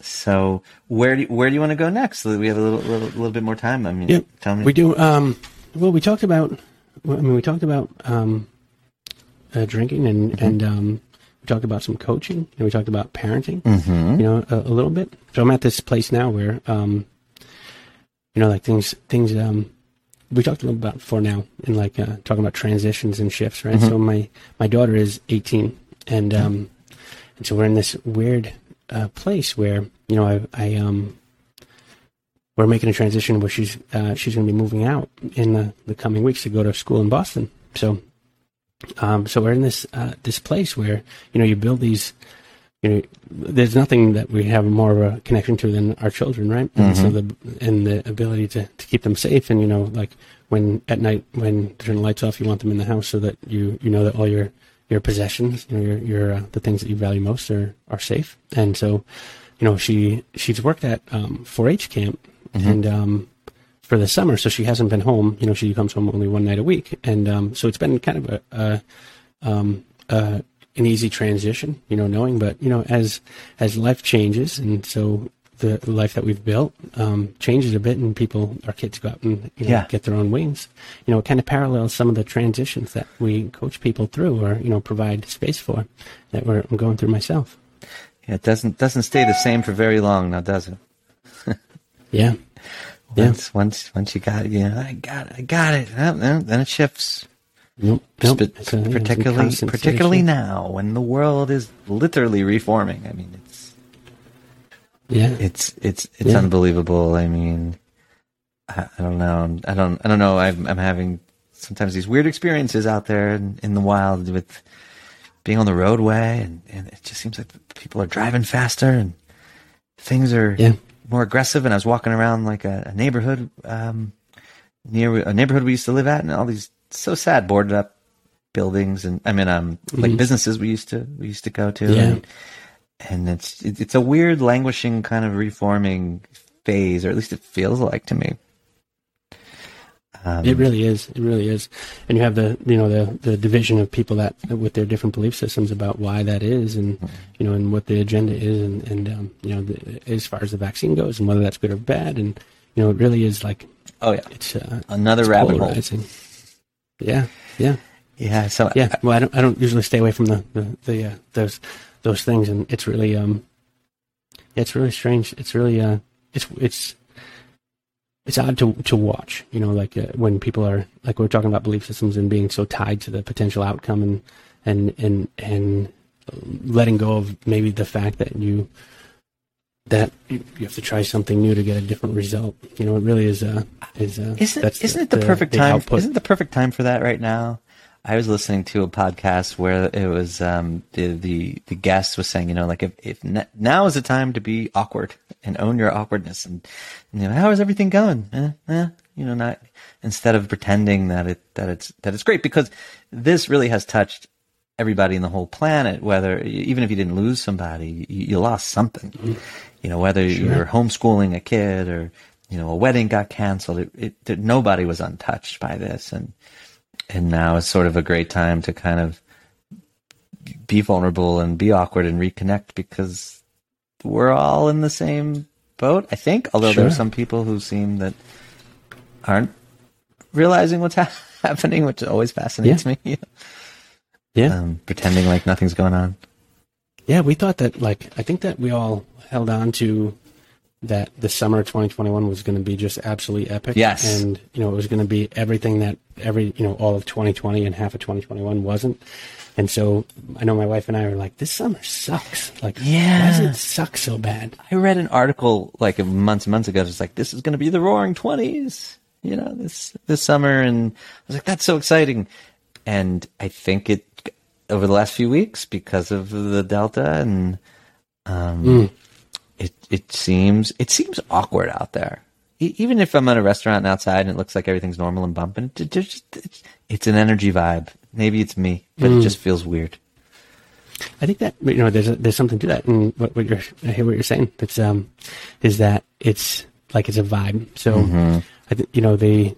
So where do you, where do you want to go next? We have a little little, little bit more time. I mean, Yeah, tell me. we do. Um, well, we talked about. I mean, we talked about um, uh, drinking, and Mm-hmm. and um, talked about some coaching, and we talked about parenting. Mm-hmm. You know, a, a little bit. So I'm at this place now where, um, you know, like things things. Um, we talked a little about before now, and like uh, talking about transitions and shifts, right? Mm-hmm. So my my daughter is 18, and um, and so we're in this weird uh, place where you know I I um we're making a transition where she's uh, she's going to be moving out in the, the coming weeks to go to school in Boston. So, um, so we're in this uh, this place where you know you build these. You know, there's nothing that we have more of a connection to than our children, right? And so the and the ability to, to keep them safe, and you know, like when at night when to turn the lights off, you want them in the house so that you you know that all your your possessions, you know, your your uh, the things that you value most are are safe. And so, you know, she she's worked at um, 4-H camp and um, for the summer, so she hasn't been home. You know, she comes home only one night a week, and um, so it's been kind of a, a um, uh, an easy transition. You know, knowing, but you know, as as life changes, and so the life that we've built um, changes a bit, and people, our kids, go out and you know, Yeah. get their own wings. You know, it kind of parallels some of the transitions that we coach people through, or you know, provide space for that we're I'm going through myself. Yeah, it doesn't doesn't stay the same for very long now, does it? Yeah. Yeah. Once once once you got it, you know, I got it, I got it. Then then it shifts. Nope. Nope. Sp- particularly particularly now when the world is literally reforming. I mean, it's Yeah. it's it's it's Yeah. unbelievable. I mean, I, I don't know. I don't I don't know. I'm I'm having sometimes these weird experiences out there in, in the wild with being on the roadway, and, and it just seems like people are driving faster and things are Yeah. More aggressive. And I was walking around like a, a neighborhood um, near a neighborhood we used to live at, and all these so sad boarded up buildings, and I mean, um, like businesses we used to we used to go to, Mm-hmm. Yeah. and, and it's it, it's a weird languishing kind of reforming phase, or at least it feels like to me. Um, It really is. It really is. And you have the you know the the division of people that with their different belief systems about why that is, and you know, and what the agenda is, and and um, you know, the, as far as the vaccine goes, and whether that's good or bad, and you know, it really is like oh yeah, it's uh, another it's rabbit hole. Yeah. Yeah. Yeah, so Yeah. Well, I don't I don't usually stay away from the the, the uh, those those things, and it's really um, it's really strange. It's really uh, it's it's it's odd to to watch. You know, like uh, when people are like we're talking about belief systems and being so tied to the potential outcome, and and and and letting go of maybe the fact that you that you have to try something new to get a different result. You know, it really is uh is uh Isn't that's isn't it the, perfect the time? Isn't it the perfect time for that right now? I was listening to a podcast where it was um, the the the guest was saying, you know, like if if n- now is the time to be awkward and own your awkwardness, and you know, how is everything going? Eh, eh, you know, not instead of pretending that it that it's that it's great because this really has touched everybody in the whole planet. Whether even if you didn't lose somebody, you, you lost something. You know, whether you're homeschooling a kid or you know a wedding got canceled, it, it, it nobody was untouched by this, and and now is sort of a great time to kind of be vulnerable and be awkward and reconnect because we're all in the same boat. I think, although there are some people who seem that aren't realizing what's ha- happening, which always fascinates me. yeah. um, pretending like nothing's going on. Yeah, we thought that like I think that we all held on to that the summer of 2021 was going to be just absolutely epic. Yes. and you know it was going to be everything that every you know all of 2020 and half of 2021 wasn't. And so I know my wife and I were like, this summer sucks. Like, yeah. why does it suck so bad? I read an article like months and months ago. It's like this is going to be the Roaring Twenties, you know, this this summer, and I was like, that's so exciting. And I think it over the last few weeks because of the Delta, and um, it it seems it seems awkward out there. Even if I'm at a restaurant and outside and it looks like everything's normal and bumping, it's, an energy vibe. Maybe it's me, but it just feels weird. I think that you know there's a, there's something to that, and what, what you're I hear what you're saying. It's um is that it's like it's a vibe. So I think you know they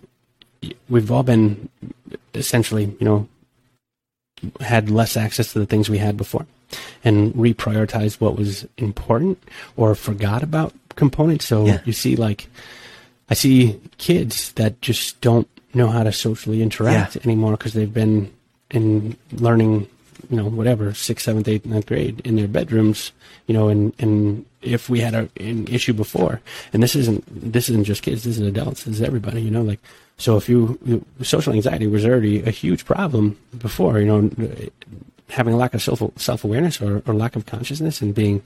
we've all been essentially you know had less access to the things we had before, and reprioritized what was important or forgot about components. So Yeah. you see like I see kids that just don't know how to socially interact Yeah. anymore because they've been in learning, you know, whatever, sixth, seventh, eighth, ninth grade in their bedrooms, you know, and, and if we had a, an issue before, and this isn't, this isn't just kids, this is adults, this is everybody, you know, like, so if you, you- social anxiety was already a huge problem before, you know, having a lack of self, self-awareness or, or lack of consciousness and being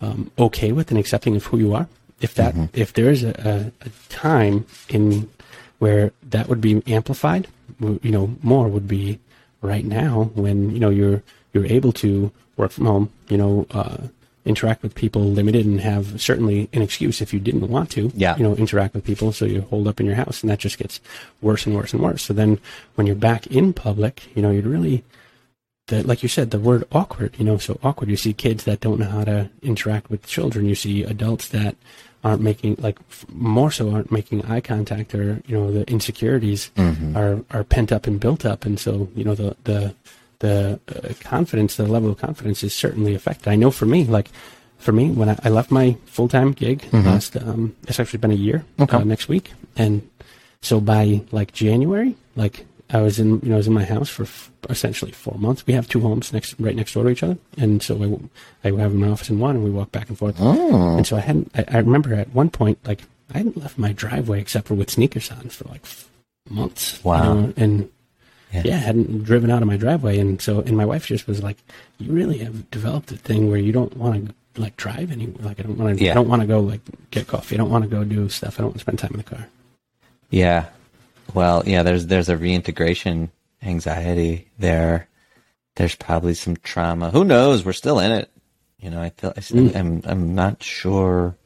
um, okay with and accepting of who you are. If that, if there is a, a, a time in where that would be amplified, you know, more would be right now when you know you're you're able to work from home, you know, uh, interact with people limited and have certainly an excuse if you didn't want to, Yeah. you know, interact with people, so you hold up in your house, and that just gets worse and worse and worse. So then when you're back in public, you know, you'd really the, like you said, the word awkward, you know, so awkward. You see kids that don't know how to interact with children. You see adults that aren't making, like, f- more so aren't making eye contact or, you know, the insecurities are, are pent up and built up. And so, you know, the, the, the uh, confidence, the level of confidence is certainly affected. I know for me, like, for me, when I, I left my full time gig last, um, it's actually been a year Okay. uh, next week. And so by like January, like I was in, you know, I was in my house for f- essentially four months. We have two homes next, right next door to each other, and so I, I have my office in one, and we walk back and forth. Oh. And so I hadn't. I, I remember at one point, like I hadn't left my driveway except for with sneakers on for like f- months. you Wow. know, and Yeah. yeah. I hadn't driven out of my driveway, and so and my wife just was like, "You really have developed a thing where you don't want to like drive anywhere. Like I don't want to. Yeah. I don't want to go like get coffee. I don't want to go do stuff. I don't want to spend time in the car." Yeah. Well, yeah, there's there's a reintegration anxiety there. There's probably some trauma. Who knows? We're still in it. You know, I feel I still, Mm. I'm I'm not sure.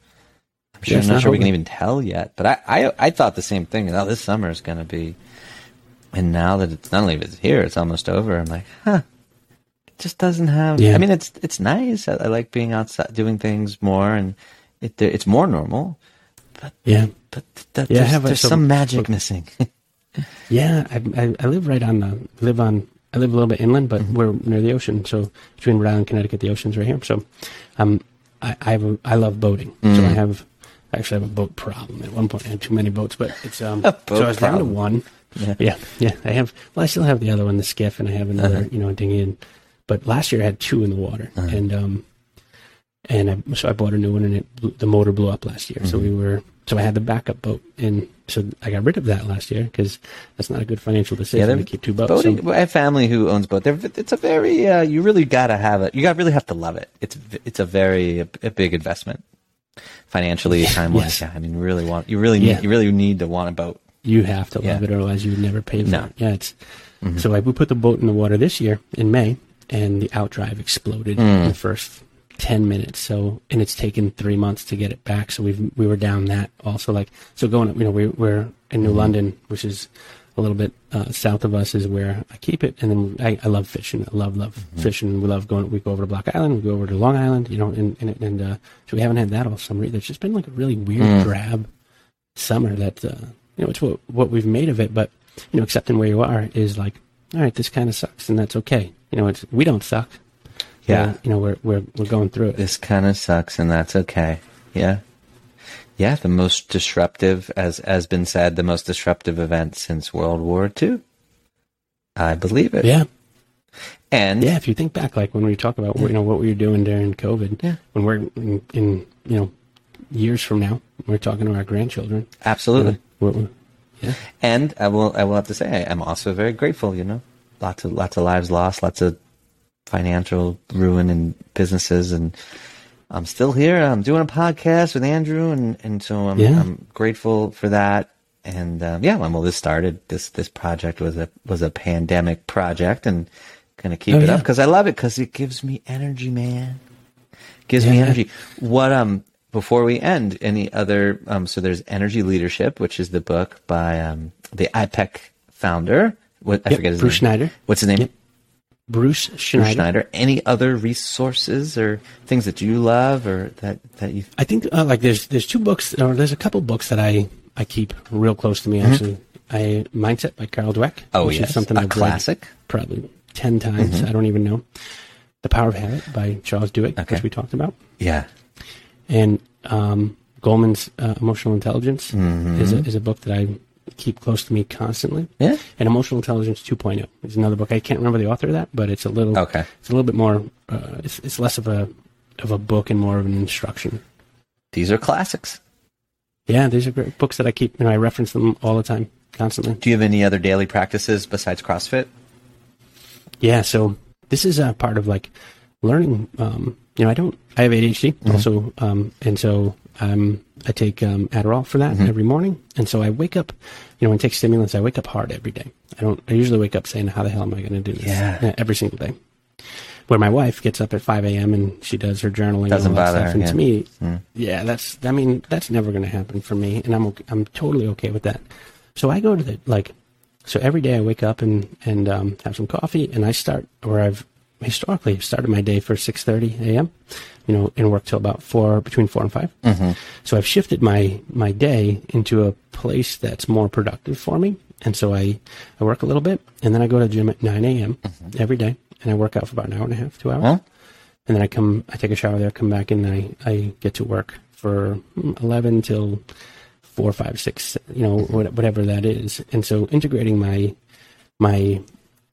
I'm sure, Yeah, I'm not sure we can even tell yet. But I, I I thought the same thing. Oh, this summer is going to be. And now that it's not only it's here, it's almost over. I'm like, huh. It just doesn't have. Yeah. I mean, it's it's nice. I, I like being outside, doing things more, and it it's more normal. But Yeah. But that, Yeah, there's, have a- there's so- some magic missing. Yeah, I, I, live right on the live on. I live a little bit inland, but we're near the ocean. So between Rhode Island, Connecticut, the ocean's right here. So, um, I I, have a, I love boating. So I have I actually have a boat problem. At one point, I had too many boats, but it's um. So I was down to one. Yeah. Yeah, yeah. I have. Well, I still have the other one, the skiff, and I have another, Uh-huh. you know, dinghy. And but last year I had two in the water, and um, and I, so I bought a new one, and it blew, the motor blew up last year. So we Mm-hmm. were so I had the backup boat, and so I got rid of that last year because that's not a good financial decision they're- to keep two boats. Boating. So- I have family who owns boat. They're, it's a very. Uh, you really gotta have it. You got really have to love it. It's it's a very a, a big investment, financially, time wise. Yes. Yeah, I mean, you really want. You really need. Yeah. You really need to want a boat. you have to love Yeah. it, or otherwise you would never pay for No. it. Yeah, it's so I, we put the boat in the water this year in May, and the outdrive exploded in the first ten minutes. So and it's taken three months to get it back. So we've we were down that also like so going you know we we're in New London, which is a little bit uh, south of us, is where I keep it. And then I, I love fishing. I love love fishing. We love going. We go over to Block Island. We go over to Long Island. You know, and and, and uh, so we haven't had that all summer. either. It's just been like a really weird drab summer that uh, you know it's what what we've made of it but you know accepting where you are is like all right this kind of sucks and that's okay you know it's we don't suck Yeah. Uh, you know we're we're we're going through it This kind of sucks, and that's okay. Yeah, yeah. The most disruptive, as has been said, the most disruptive event since World War II. I believe it. yeah And yeah if you think back like when we talk about you know what we were doing during covid Yeah. when we're in, in you know years from now we're talking to our grandchildren absolutely. yeah And I will I will have to say I, I'm also very grateful. You know, lots of lots of lives lost, lots of financial ruin in businesses, and I'm still here. I'm doing a podcast with Andrew, and and so I'm Yeah. I'm grateful for that. And um, yeah, well, this started this this project was a was a pandemic project, and gonna keep Oh, it up because I love it because it gives me energy, man. Gives me energy. What um before we end, any other um so there's Energy Leadership, which is the book by um the IPEC founder. What I Yep, forget his Bruce name. Schneider. What's his name? Yep. Bruce schneider, Schneider. Any other resources or things that you love or that that you I think uh, like there's there's two books or there's a couple books that I I keep real close to me actually. I Mindset by Carol Dweck. Mm-hmm. Oh, which yes. is something A I've classic. Mm-hmm. probably ten times. I don't even know. The Power of Habit by Charles Duhigg, Okay. which we talked about, Yeah. and um, Goleman's uh, Emotional Intelligence Mm-hmm. is a, is a book that I keep close to me constantly. Yeah. And Emotional Intelligence 2.0 is another book. I can't remember the author of that, but it's a little Okay. It's a little bit more. Uh, it's it's less of a of a book and more of an instruction. These are classics. Yeah, these are great books that I keep. You know, I reference them all the time, constantly. Do you have any other daily practices besides CrossFit? Yeah, so this is a part of like learning. Um, you know, I don't. I have ADHD also, um, and so um, I take um, Adderall for that every morning. And so I wake up. You know, when I take stimulants, I wake up hard every day. I don't. I usually wake up saying, "How the hell am I going to do this?" Yeah. every single day. Where my wife gets up at 5 a.m. and she does her journaling Doesn't and all that bother stuff. her, And yeah. to me, yeah, that's. I mean, that's never going to happen for me, and I'm. I'm totally okay with that. So I go to the like. So every day I wake up and and um, have some coffee, and I start where I've historically started my day for 6:30 a.m. You know, and work till about four between four and 5 So I've shifted my my day into a place that's more productive for me, and so I I work a little bit, and then I go to the gym at 9 a.m. every day, and I work out for about an hour and a half, two hours, Huh? and then I come I take a shower there, come back, and I I get to work for mm, 11 till four, five, six, you know, what- whatever that is. And so integrating my my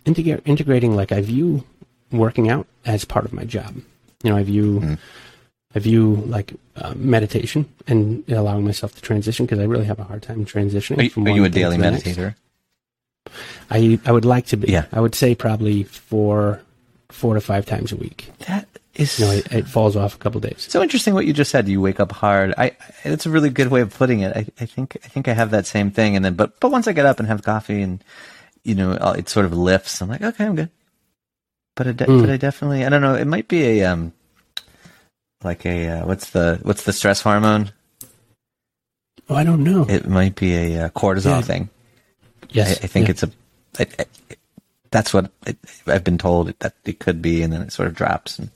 integra- integrating like I view working out as part of my job. You know, I view Mhm. I view like uh, meditation and allowing myself to transition because I really have a hard time transitioning. Are you, from are you a daily next. meditator? I I would like to be. Yeah. I would say probably four four to five times a week. That is You know, it, it falls off a couple days. so interesting what you just said. You wake up hard. I, it's a really good way of putting it. I, I think, I think I have that same thing. And then, but, but once I get up and have coffee and, you know, it sort of lifts. I'm like, okay, I'm good. But I, de- Mm. but I definitely, I don't know. It might be a, um, like a, uh, what's the, what's the stress hormone? Oh, I don't know. It might be a uh, cortisol Yeah. thing. yes, I, I think yeah. it's a. I, I, that's what it, I've been told that it could be, and then it sort of drops. And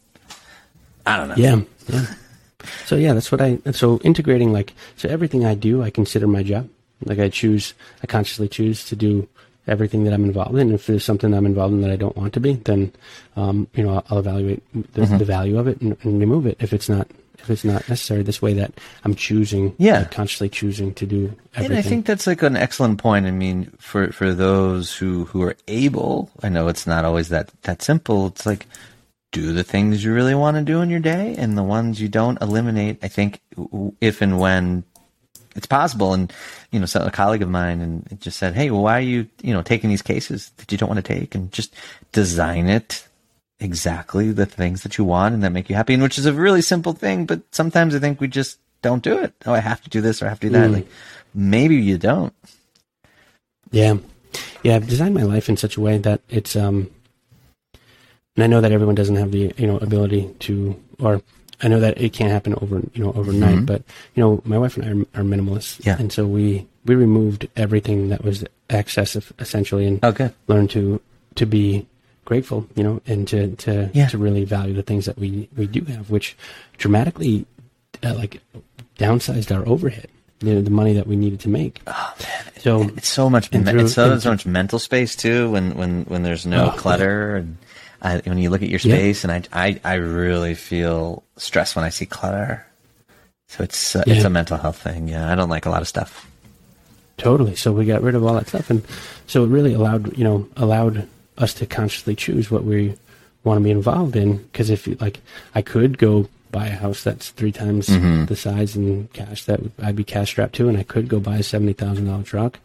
I don't know. Yeah, yeah. So yeah, that's what I. So integrating like so everything I do, I consider my job. Like I choose, I consciously choose to do everything that I'm involved in. If there's something I'm involved in that I don't want to be, then um, you know I'll, I'll evaluate the, Mm-hmm. the value of it and, and remove it if it's not if it's not necessary. This way that I'm choosing, Yeah. like, consciously choosing to do everything. And I think that's like an excellent point. I mean, for for those who who are able, I know it's not always that that simple. It's like do the things you really want to do in your day, and the ones you don't eliminate. I think if and when it's possible. And you know, so a colleague of mine and just said, "Hey, well, why are you you know taking these cases that you don't want to take, and just design it." Exactly the things that you want and that make you happy, and which is a really simple thing, but sometimes I think we just don't do it. Oh, I have to do this or I have to do that. Mm. Like maybe you don't. Yeah. Yeah, I've designed my life in such a way that it's um and I know that everyone doesn't have the, you know, ability to or I know that it can't happen over, you know, overnight, Mhm. but you know, my wife and I are, are minimalists. Yeah. And so we we removed everything that was excessive essentially and Okay. learned to to be grateful, you know, and to to Yeah. to really value the things that we we do have, which dramatically uh, like downsized our overhead, you know, the money that we needed to make. Oh man, So it's so much. Me- through- it's so, so much mental space too. When when when there's no Oh, clutter and I, when you look at your Yeah. space, and I, I I really feel stressed when I see clutter. So it's uh, it's a mental health thing. Yeah, I don't like a lot of stuff. Totally. So we got rid of all that stuff, and so it really allowed you know allowed us to consciously choose what we want to be involved in. Because if like, I could go buy a house that's three times Mhm. the size in cash that I'd be cash strapped to, and I could go buy a seventy thousand dollar truck,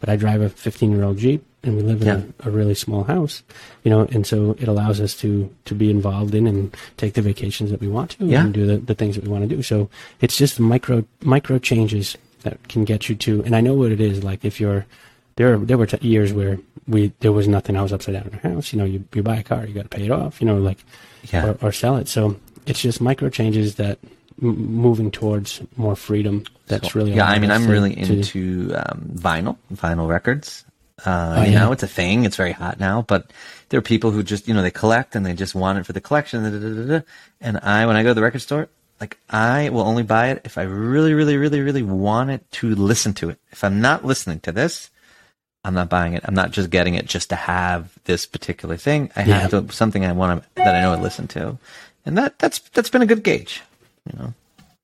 but I drive a fifteen year old Jeep, and we live in Yeah. a, a really small house, you know, and so it allows us to to be involved in and take the vacations that we want to, Yeah. and do the, the things that we want to do. So it's just micro micro changes that can get you to. And I know what it is. Like if you're there, there were t- years where we there was nothing. I was upside down in our house. You know, you you buy a car, you got to pay it off. You know, like Yeah. or, or sell it. So it's just micro changes that m- moving towards more freedom. That's So, really yeah. I mean, I'm really to- into um, vinyl, vinyl records. Uh, Oh, you yeah. know, it's a thing. It's very hot now, but there are people who just, you know, they collect and they just want it for the collection. da, da, da. And I, when I go to the record store, like I will only buy it if I really, really, really, really want it to listen to it. If I'm not listening to this, I'm not buying it. I'm not just getting it just to have this particular thing. I have to something I want to that I know I listen to, and that that's that's been a good gauge. You know,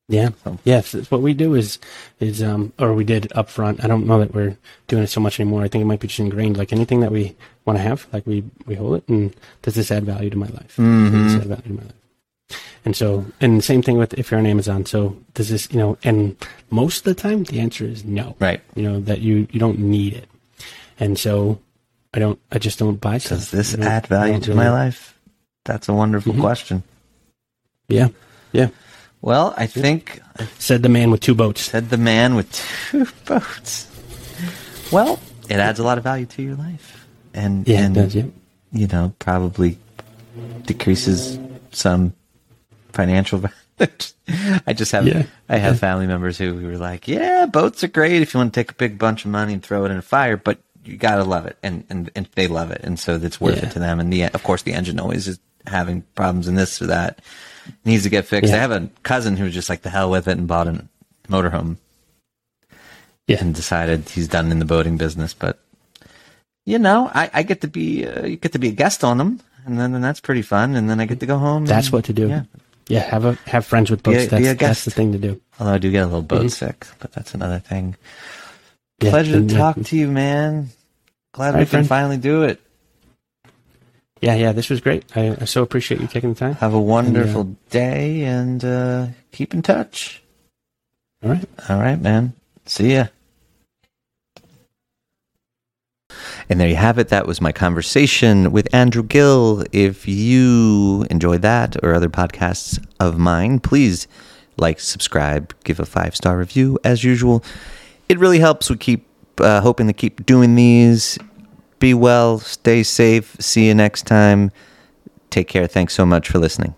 Yeah. So- Yes. What we do is, is, um, or we did up front. I don't know that we're doing it so much anymore. I think it might be just ingrained. Like anything that we want to have, like we, we hold it and does this add value to my life? Does this add value to my life? And so, and the same thing with if you're on Amazon. So does this, you know, and most of the time the answer is no. right? You know, that you, you don't need it. And so I don't, I just don't buy stuff. Does this add value to my life? That's a wonderful Mhm. question. Yeah. Yeah. Well, I think Said the man with two boats. said the man with two boats. Well, it adds a lot of value to your life, and Yeah, it and does. Yeah. you know probably decreases some financial. value. I just have Yeah. I have family members who, who were like, yeah, boats are great if you want to take a big bunch of money and throw it in a fire, but you gotta love it, and and, and they love it, and so it's worth Yeah. it to them. And the of course the engine always is having problems in this or that needs to get fixed. Yeah. I have a cousin who was just like the hell with it and bought a motorhome Yeah. and decided he's done in the boating business. But you know, I, I get to be uh, you get to be a guest on them, and then and that's pretty fun. And then I get to go home. That's and- what to do. Yeah. Yeah, have a have friends with Be boats. a- that's be a that's the thing to do. Although I do get a little boat Mhm. sick, but that's another thing. Yeah, Pleasure to yeah, talk to you, man. glad All we right, can friend. finally do it. Yeah, yeah, this was great. I, I so appreciate you taking the time. Have a wonderful day and uh, keep in touch. All right. All right, man. See ya. And there you have it. That was my conversation with Andrew Gil. If you enjoyed that or other podcasts of mine, please like, subscribe, give a five star review as usual. It really helps. We keep uh, hoping to keep doing these. Be well, stay safe. See you next time. Take care. Thanks so much for listening.